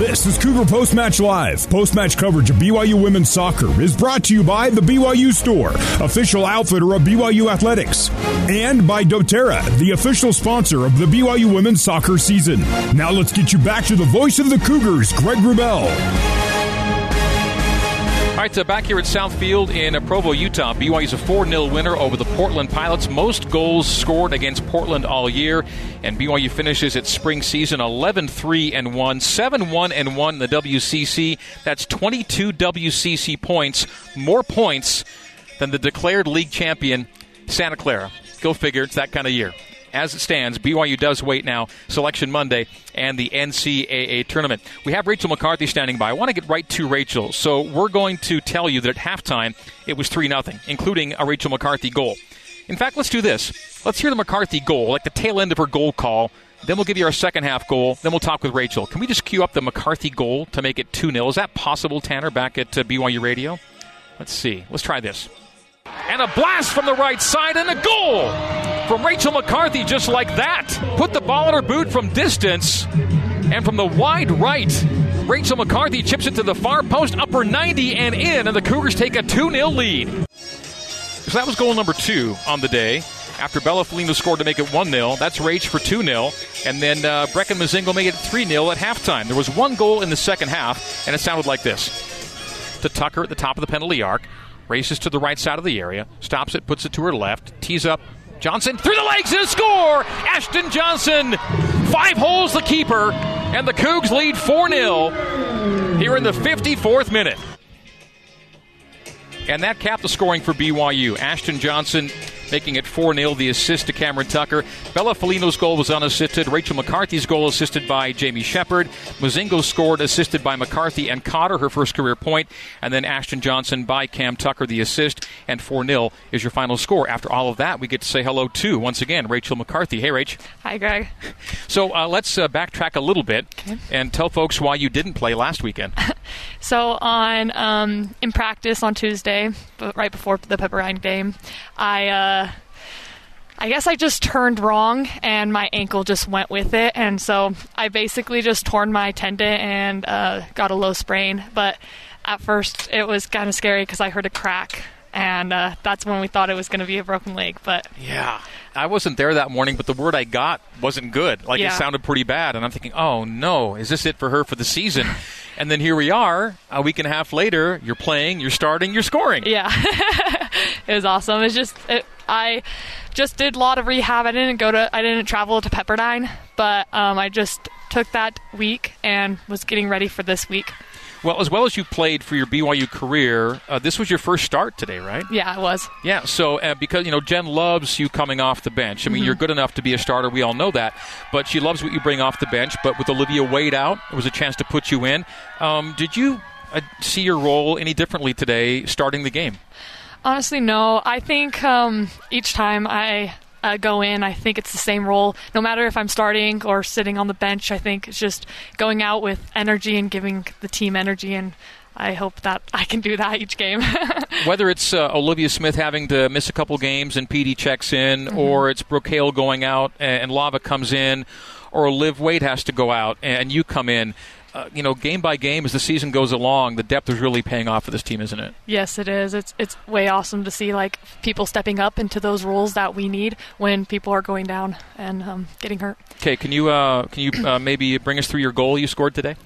This is Cougar Post Match Live. Post match coverage of BYU women's soccer is brought to you by the BYU Store, official outfitter of BYU Athletics, and by doTERRA, the official sponsor of the BYU women's soccer season. Now let's get you back to the voice of the Cougars, Greg Wrubell. All right, so back here at South Field in Provo, Utah, BYU is a 4 0 winner over the Portland Pilots. Most goals scored against Portland all year, and BYU finishes its spring season 11 3 and 1, 7 1 and 1 in the WCC. That's 22 WCC points, more points than the declared league champion, Santa Clara. Go figure, it's that kind of year as it stands, BYU does wait now, Selection Monday and the NCAA tournament. We have Rachel McCarthy standing by. I want to get right to Rachel. So we're going to tell you that at halftime it was 3 0, including a Rachel McCarthy goal. In fact, let's do this. Let's hear the McCarthy goal, like the tail end of her goal call. Then we'll give you our second half goal. Then we'll talk with Rachel. Can we just cue up the McCarthy goal to make it 2 0? Is that possible, Tanner, back at uh, BYU Radio? Let's see. Let's try this. And a blast from the right side and a goal from Rachel McCarthy just like that. Put the ball in her boot from distance and from the wide right. Rachel McCarthy chips it to the far post, upper 90 and in, and the Cougars take a 2 0 lead. So that was goal number two on the day. After Bella Folino scored to make it 1 0, that's Rage for 2 0. And then uh, Brecken Mozingo made it 3 0 at halftime. There was one goal in the second half, and it sounded like this to Tucker at the top of the penalty arc races to the right side of the area, stops it, puts it to her left, tees up Johnson through the legs and score! Ashton Johnson, five holes the keeper, and the Cougs lead 4 0 here in the 54th minute. And that capped the scoring for BYU. Ashton Johnson making it 4 0. The assist to Cameron Tucker. Bella Folino's goal was unassisted. Rachel McCarthy's goal assisted by Jamie Shepard. Mozingo scored assisted by McCarthy and Cotter, her first career point. And then Ashton Johnson by Cam Tucker, the assist. And 4 0 is your final score. After all of that, we get to say hello to, once again, Rachel McCarthy. Hey, Rach. Hi, Greg. So uh, let's uh, backtrack a little bit okay. and tell folks why you didn't play last weekend. so on um, in practice on Tuesday, right before the Pepperdine game, I uh, I guess I just turned wrong and my ankle just went with it, and so I basically just torn my tendon and uh, got a low sprain. But at first, it was kind of scary because I heard a crack, and uh, that's when we thought it was going to be a broken leg. But yeah, I wasn't there that morning, but the word I got wasn't good. Like yeah. it sounded pretty bad, and I'm thinking, oh no, is this it for her for the season? and then here we are, a week and a half later. You're playing, you're starting, you're scoring. Yeah, it was awesome. It's just it, I just did a lot of rehab. I didn't go to, I didn't travel to Pepperdine, but um, I just took that week and was getting ready for this week. Well, as well as you played for your BYU career, uh, this was your first start today, right? Yeah, it was. Yeah, so uh, because you know Jen loves you coming off the bench. I mean, mm-hmm. you're good enough to be a starter. We all know that, but she loves what you bring off the bench. But with Olivia Wade out, it was a chance to put you in. Um, did you uh, see your role any differently today, starting the game? Honestly, no. I think um, each time I uh, go in. I think it's the same role, no matter if I'm starting or sitting on the bench. I think it's just going out with energy and giving the team energy, and I hope that I can do that each game. Whether it's uh, Olivia Smith having to miss a couple games and PD checks in, mm-hmm. or it's Brooke Hale going out and Lava comes in, or Liv Wade has to go out and you come in uh, you know, game by game as the season goes along, the depth is really paying off for this team, isn't it? Yes, it is. It's it's way awesome to see like people stepping up into those roles that we need when people are going down and um, getting hurt. Okay, can you uh, can you uh, maybe bring us through your goal you scored today?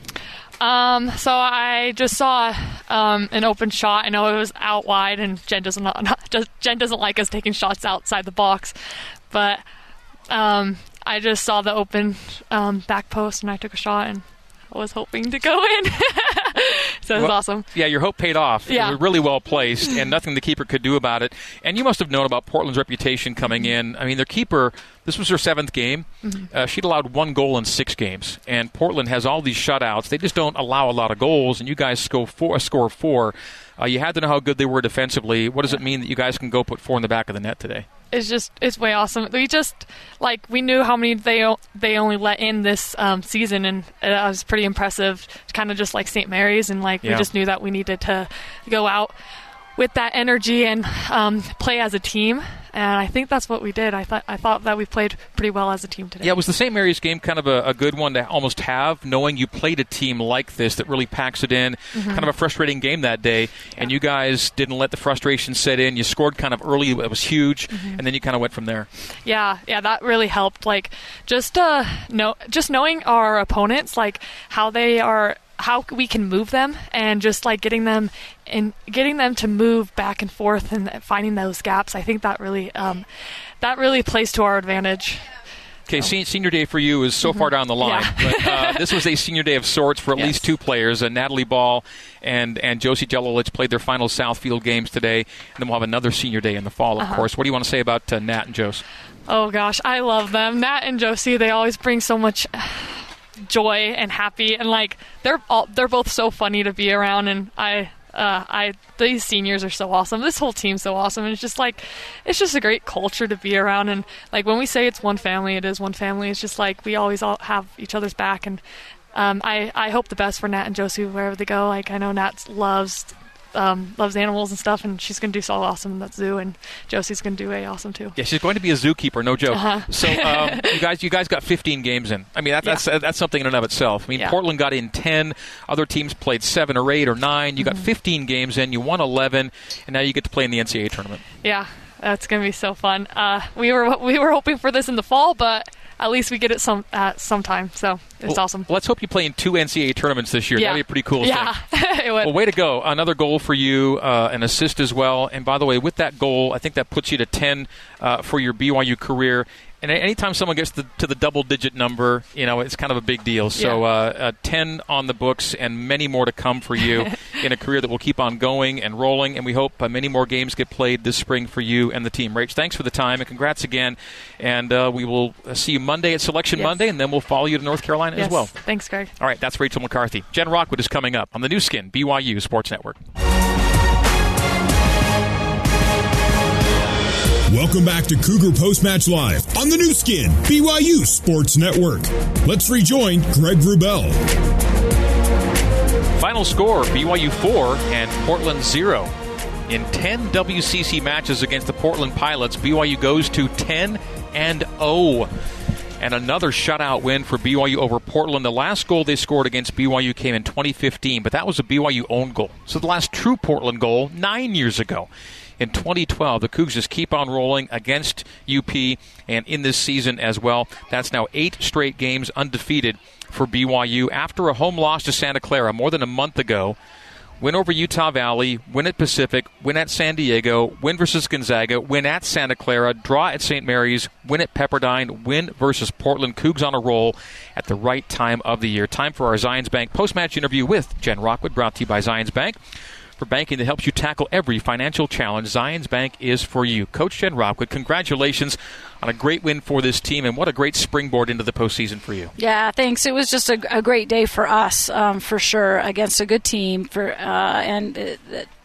Um, so I just saw um, an open shot. I know it was out wide, and Jen doesn't not, Jen doesn't like us taking shots outside the box, but um, I just saw the open um, back post, and I took a shot, and was hoping to go in. so it was well, awesome. Yeah, your hope paid off. Yeah. You were really well placed, and nothing the keeper could do about it. And you must have known about Portland's reputation coming in. I mean, their keeper, this was her seventh game. Mm-hmm. Uh, she'd allowed one goal in six games. And Portland has all these shutouts. They just don't allow a lot of goals, and you guys score four. Score four. Uh, you had to know how good they were defensively. What does it mean that you guys can go put four in the back of the net today? It's just it's way awesome. We just like we knew how many they they only let in this um, season, and it was pretty impressive. Kind of just like St. Mary's, and like yeah. we just knew that we needed to go out with that energy and um, play as a team. and I think that's what we did. I thought I thought that we played pretty well as a team today. Yeah, it was the St. Mary's game kind of a, a, good one to almost have, knowing you played a team like this that really packs it in. Mm-hmm. Kind of a frustrating game that day, yeah. and you guys didn't let the frustration set in. You scored kind of early; it was huge, mm-hmm. and then you kind of went from there. Yeah, yeah, that really helped. Like just uh, know, just knowing our opponents, like how they are how we can move them and just like getting them and getting them to move back and forth and finding those gaps. I think that really um, that really plays to our advantage. Okay, so. senior day for you is so mm-hmm. far down the line, yeah. but uh, this was a senior day of sorts for at yes. least two players. Uh, Natalie Ball and and Josie Jelolich played their final South Field games today, and then we'll have another senior day in the fall, of uh-huh. course. What do you want to say about uh, Nat and Josie? Oh gosh, I love them. Nat and Josie, they always bring so much joy and happy and like they're all they're both so funny to be around and I uh, I these seniors are so awesome. This whole team's so awesome. And it's just like it's just a great culture to be around. And like when we say it's one family, it is one family. It's just like we always all have each other's back. And um, I I hope the best for Nat and Josie wherever they go. Like I know Nat loves um, loves animals and stuff, and she's going to do so awesome in that zoo. And Josie's going to do a awesome too. Yeah, she's going to be a zookeeper, no joke. Uh-huh. So um, you guys, you guys got 15 games in. I mean, that, that's yeah. that's something in and of itself. I mean, yeah. Portland got in 10. Other teams played seven or eight or nine. You got mm-hmm. 15 games in. You won 11, and now you get to play in the NCAA tournament. Yeah, that's going to be so fun. Uh, we were we were hoping for this in the fall, but at least we get it some at some time. So it's well, awesome. Let's hope you play in two NCAA tournaments this year. Yeah. That'd be a pretty cool yeah. it would. Well, way to go! Another goal for you, uh, an assist as well. And by the way, with that goal, I think that puts you to ten uh, for your BYU career. And anytime someone gets the, to the double digit number, you know, it's kind of a big deal. So yeah. uh, uh, 10 on the books and many more to come for you in a career that will keep on going and rolling. And we hope uh, many more games get played this spring for you and the team. Rach, thanks for the time and congrats again. And uh, we will see you Monday at Selection yes. Monday, and then we'll follow you to North Carolina yes. as well. Thanks, Greg. All right, that's Rachel McCarthy. Jen Rockwood is coming up on the Nu Skin, BYU Sports Network. Welcome back to Cougar Post Match Live on the Nu Skin, BYU Sports Network. Let's rejoin Greg Wrubell. Final score BYU 4 and Portland 0. In 10 WCC matches against the Portland Pilots, BYU goes to 10 and 0 and another shutout win for BYU over Portland. The last goal they scored against BYU came in 2015, but that was a BYU own goal. So the last true Portland goal nine years ago in 2012. The Cougs just keep on rolling against UP and in this season as well. That's now eight straight games undefeated for BYU after a home loss to Santa Clara more than a month ago. Win over Utah Valley, win at Pacific, win at San Diego, win versus Gonzaga, win at Santa Clara, draw at St. Mary's, win at Pepperdine, win versus Portland. Cougs on a roll at the right time of the year. Time for our Zions Bank post match interview with Jen Rockwood, brought to you by Zions Bank for banking that helps you tackle every financial challenge. Zions Bank is for you. Coach Jen Rockwood, congratulations on a great win for this team, and what a great springboard into the postseason for you. Yeah, thanks. It was just a, a great day for us, um, for sure, against a good team. For uh, and it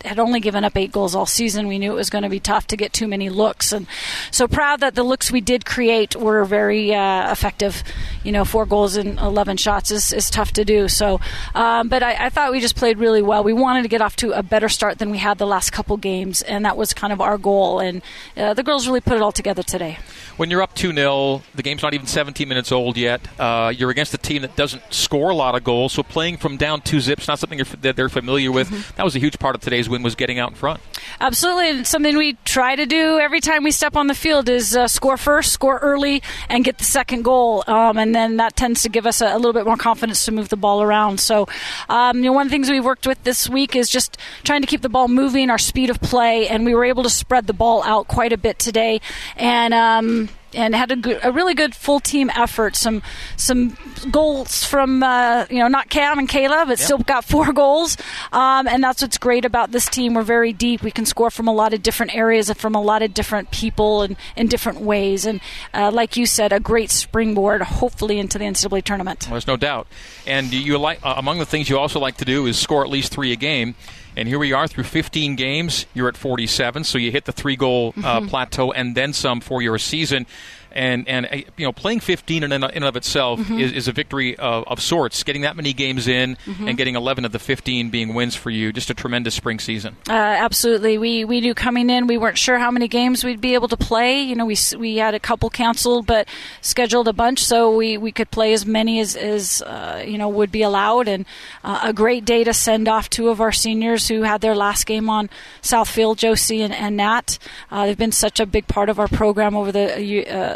had only given up eight goals all season. We knew it was going to be tough to get too many looks, and so proud that the looks we did create were very uh, effective. You know, four goals and eleven shots is, is tough to do. So, um, but I, I, thought we just played really well. We wanted to get off to a better start than we had the last couple games, and that was kind of our goal. And uh, the girls really put it all together today when you're up 2 0, the game's not even 17 minutes old yet. Uh, you're against a team that doesn't score a lot of goals, so playing from down two zips, not something that they're familiar with. Mm-hmm. That was a huge part of today's win, was getting out in front. Absolutely. something we try to do every time we step on the field is uh, score first, score early, and get the second goal. Um, and then that tends to give us a, a, little bit more confidence to move the ball around. So, um, you know, one of the things we've worked with this week is just trying to keep the ball moving, our speed of play, and we were able to spread the ball out quite a bit today. And, um, and had a, good, a really good full team effort. Some some goals from uh, you know not Cam and Kayla, but yep. still got four goals. Um, and that's what's great about this team. We're very deep. We can score from a lot of different areas and from a lot of different people and in different ways. And uh, like you said, a great springboard, hopefully into the NCAA tournament. Well, there's no doubt. And you like uh, among the things you also like to do is score at least three a game. And here we are through 15 games. You're at 47, so you hit the three goal uh, mm-hmm. plateau and then some for your season. And and uh, you know playing 15 in and of itself Mm-hmm. is, is a victory of, of sorts. Getting that many games in Mm-hmm. and getting 11 of the 15 being wins for you, just a tremendous spring season. Uh, absolutely. We we knew coming in we weren't sure how many games we'd be able to play. You know, we we had a couple canceled, but scheduled a bunch, so we, we could play as many as as uh, you know would be allowed. And uh, a great day to send off two of our seniors who had their last game on South Field, Josie and, and Nat. Uh, they've been such a big part of our program over the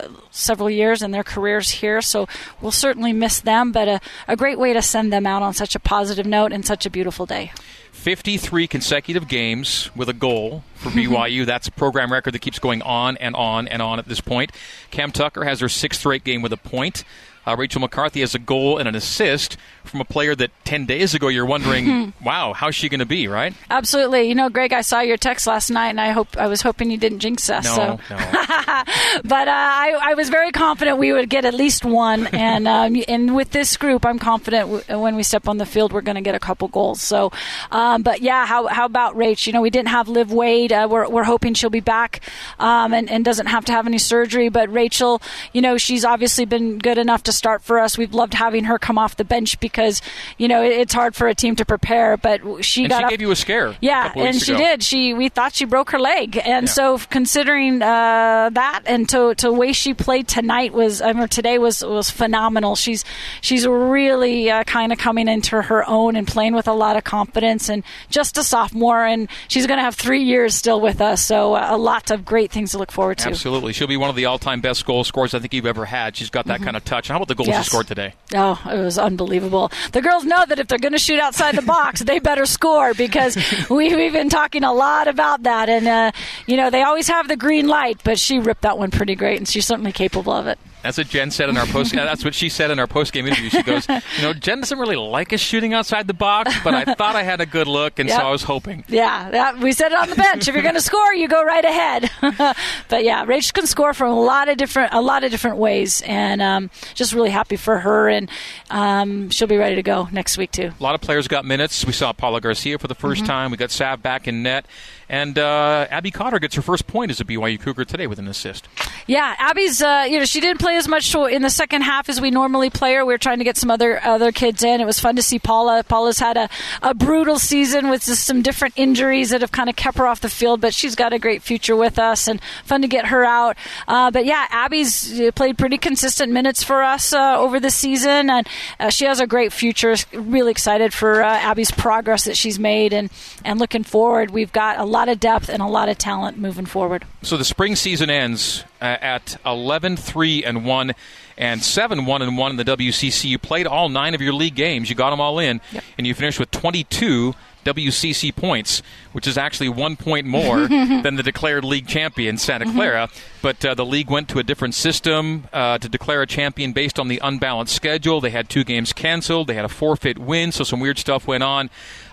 uh, several years and their careers here. So we'll certainly miss them, but a, a great way to send them out on such a positive note and such a beautiful day. 53 consecutive games with a goal for BYU. That's a program record that keeps going on and on and on at this point. Cam Tucker has her sixth straight game with a point. Uh, Rachel McCarthy has a goal and an assist from a player that 10 days ago you're wondering, wow, how's she going to be, right? Absolutely. You know, Greg, I saw your text last night, and I hope I was hoping you didn't jinx us. No, so. no. But uh, I, I was very confident we would get at least one, and um, and with this group, I'm confident w- when we step on the field, we're going to get a couple goals. So, um, but yeah, how how about Rach? You know, we didn't have Liv Wade. Uh, we're we're hoping she'll be back um, and and doesn't have to have any surgery. But Rachel, you know, she's obviously been good enough to start for us. We've loved having her come off the bench because you know it's hard for a team to prepare. But she And got she up, gave you a scare. a yeah, couple and she ago. did. She we thought she broke her leg, and Yeah. so considering uh, that and to to the way she played tonight was I mean today was was phenomenal. She's she's really uh, kind of coming into her own and playing with a lot of confidence, and just a sophomore, and she's going to have three years still with us. So uh, a lot of great things to look forward to. Absolutely. She'll be one of the all time best goal scorers I think you've ever had. She's got that kind of touch. How about the goals Mm-hmm. Yes. she scored today? Oh, it was unbelievable. The girls know that if they're going to shoot outside the box, they better score because we, we've been talking a lot about that. And, uh, you know, they always have the green light, but she ripped that one pretty great, and she's certainly capable of it. That's what Jen said in our post. that's what she said in our post game interview. She goes, you know, Jen doesn't really like us shooting outside the box, but I thought I had a good look, and Yep. so I was hoping. Yeah, that, we said it on the bench. if you're going to score, you go right ahead. but yeah, Rach can score from a lot of different a lot of different ways, and um, just really happy for her. And um, she'll be ready to go next week too. A lot of players got minutes. We saw Paula Garcia for the 1st Mm-hmm. time. We got Sav back in net, and uh, Abby Cotter gets her first point as a BYU Cougar today with an assist. Yeah, Abby's. Uh, you know, she didn't play as much in the second half as we normally play her. We were trying to get some other other kids in. It was fun to see Paula. Paula's had a, a brutal season with just some different injuries that have kind of kept her off the field, but she's got a great future with us, and fun to get her out. Uh, but yeah, Abby's uh, played pretty consistent minutes for us uh, over the season, and uh, she has a great future. Really excited for uh, Abby's progress that she's made, and and looking forward. We've got a lot of depth and a lot of talent moving forward. So the spring season ends uh, at 11 3 and 1 and 7 1 and 1 in the WCC. You played all nine of your league games, you got them all in, Yep. and you finished with 22 WCC points, which is actually one point more than the declared league champion, Santa Clara. But uh, the league went to a different system uh, to declare a champion based on the unbalanced schedule. They had two games canceled, they had a forfeit win, so some weird stuff went on.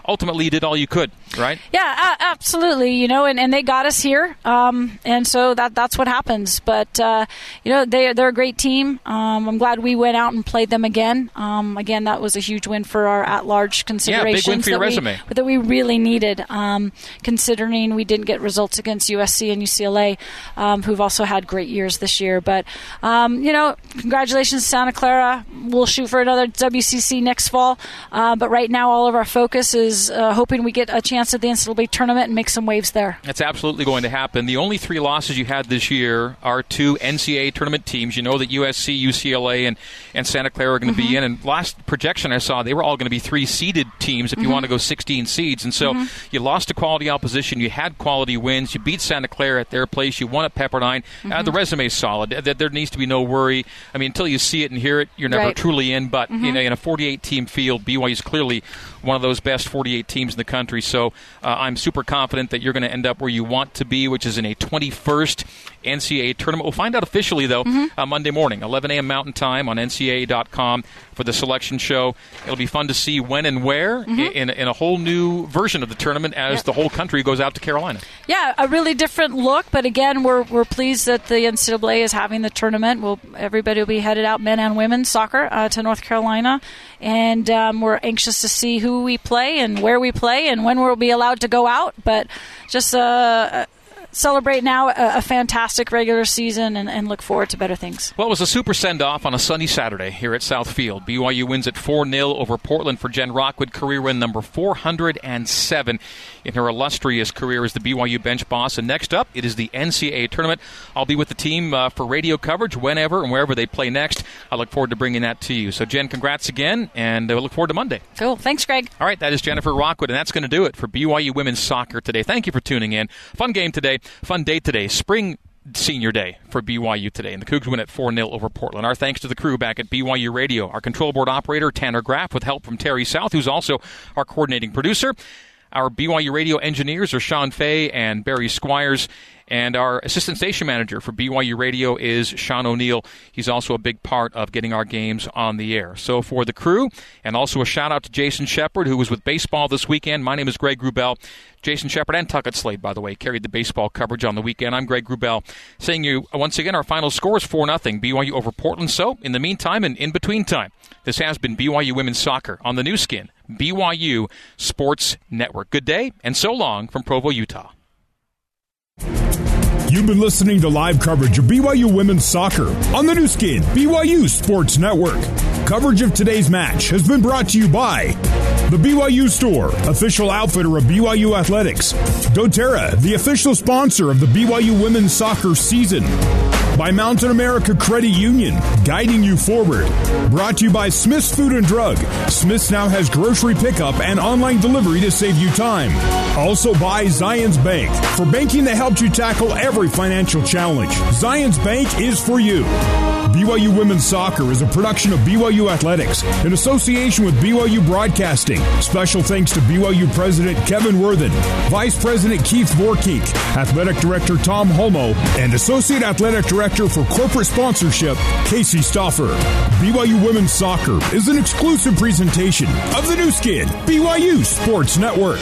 Ultimately, you did all you could, right? Yeah, a- absolutely. You know, and, and they got us here, um, and so that that's what happens. But uh, you know, they they're a great team. Um, I'm glad we went out and played them again. Um, again, that was a huge win for our at-large considerations. Yeah, big win for your that we- resume. that we really needed, um, considering we didn't get results against USC and UCLA, um, who've also had great years this year. But um, you know, congratulations, Santa Clara. We'll shoot for another WCC next fall. Uh, but right now, all of our focus is uh, hoping we get a chance at the NCAA tournament and make some waves there. That's absolutely going to happen. The only three losses you had this year are two NCAA tournament teams. You know that USC, UCLA, and, and Santa Clara are going to be mm-hmm. in. And last projection I saw, they were all going to be three seeded teams if you mm-hmm. want to go 16 seeds. And so mm-hmm. you lost to quality opposition. You had quality wins. You beat Santa Clara at their place. You won at Pepperdine. Uh, the resume is solid. Th- There needs to be no worry. I mean, until you see it and hear it, you're never Right. truly in. But you know, in a 48 team field, BYU is clearly one of those best 48 teams in the country. So uh, I'm super confident that you're going to end up where you want to be, which is in a 21st NCAA tournament. We'll find out officially, though, uh, Monday morning, 11 a.m. Mountain Time on NCAA.com for the selection show. It'll be fun to see when and where i- in, in a whole new version of the tournament as Yep. the whole country goes out to Carolina. Yeah, a really different look, but again, we're, we're pleased that the NCAA is having the tournament. We'll, everybody will be headed out, men and women soccer, uh, to North Carolina, and um, we're anxious to see who we play and where we play and when we'll be allowed to go out. But just uh, celebrate now a, a fantastic regular season and, and, look forward to better things. Well, it was a super send off on a sunny Saturday here at South Field. BYU wins at 4 0 over Portland for Jen Rockwood, career win number 407 in her illustrious career as the BYU bench boss. And next up, it is the NCAA tournament. I'll be with the team uh, for radio coverage whenever and wherever they play next. I look forward to bringing that to you. So, Jen, congrats again, and I uh, look forward to Monday. Cool. Thanks, Greg. All right, that is Jennifer Rockwood, and that's going to do it for BYU women's soccer today. Thank you for tuning in. Fun game today, fun day today. Spring senior day for BYU today, and the Cougs win at 4 0 over Portland. Our thanks to the crew back at BYU Radio, our control board operator, Tanner Graff, with help from Terry South, who's also our coordinating producer. Our BYU radio engineers are Sean Fay and Barry Squires. And our assistant station manager for BYU Radio is Sean O'Neill. He's also a big part of getting our games on the air. So for the crew, and also a shout out to Jason Shepard, who was with baseball this weekend. My name is Greg Wrubell. Jason Shepard and Tuckett Slade, by the way, carried the baseball coverage on the weekend. I'm Greg Wrubell, saying you once again our final score is 4 0 BYU over Portland. So in the meantime and in between time, this has been BYU Women's Soccer on the Nu Skin, BYU Sports Network. Good day and so long from Provo, Utah. You've been listening to live coverage of BYU women's soccer on the Nu Skin, BYU Sports Network. Coverage of today's match has been brought to you by the BYU Store, official outfitter of BYU Athletics, doTERRA, the official sponsor of the BYU women's soccer season by Mountain America Credit Union, guiding you forward. Brought to you by Smith's Food and Drug. Smith's now has grocery pickup and online delivery to save you time. Also by Zions Bank, for banking that helps you tackle every financial challenge. Zions Bank is for you. BYU Women's Soccer is a production of BYU Athletics in association with BYU Broadcasting. Special thanks to BYU President Kevin Worthen, Vice President Keith Vorkink, Athletic Director Tom Holmoe, and Associate Athletic Director for Corporate Sponsorship, Casey Stoffer. BYU Women's Soccer is an exclusive presentation of the Nu Skin, BYU Sports Network.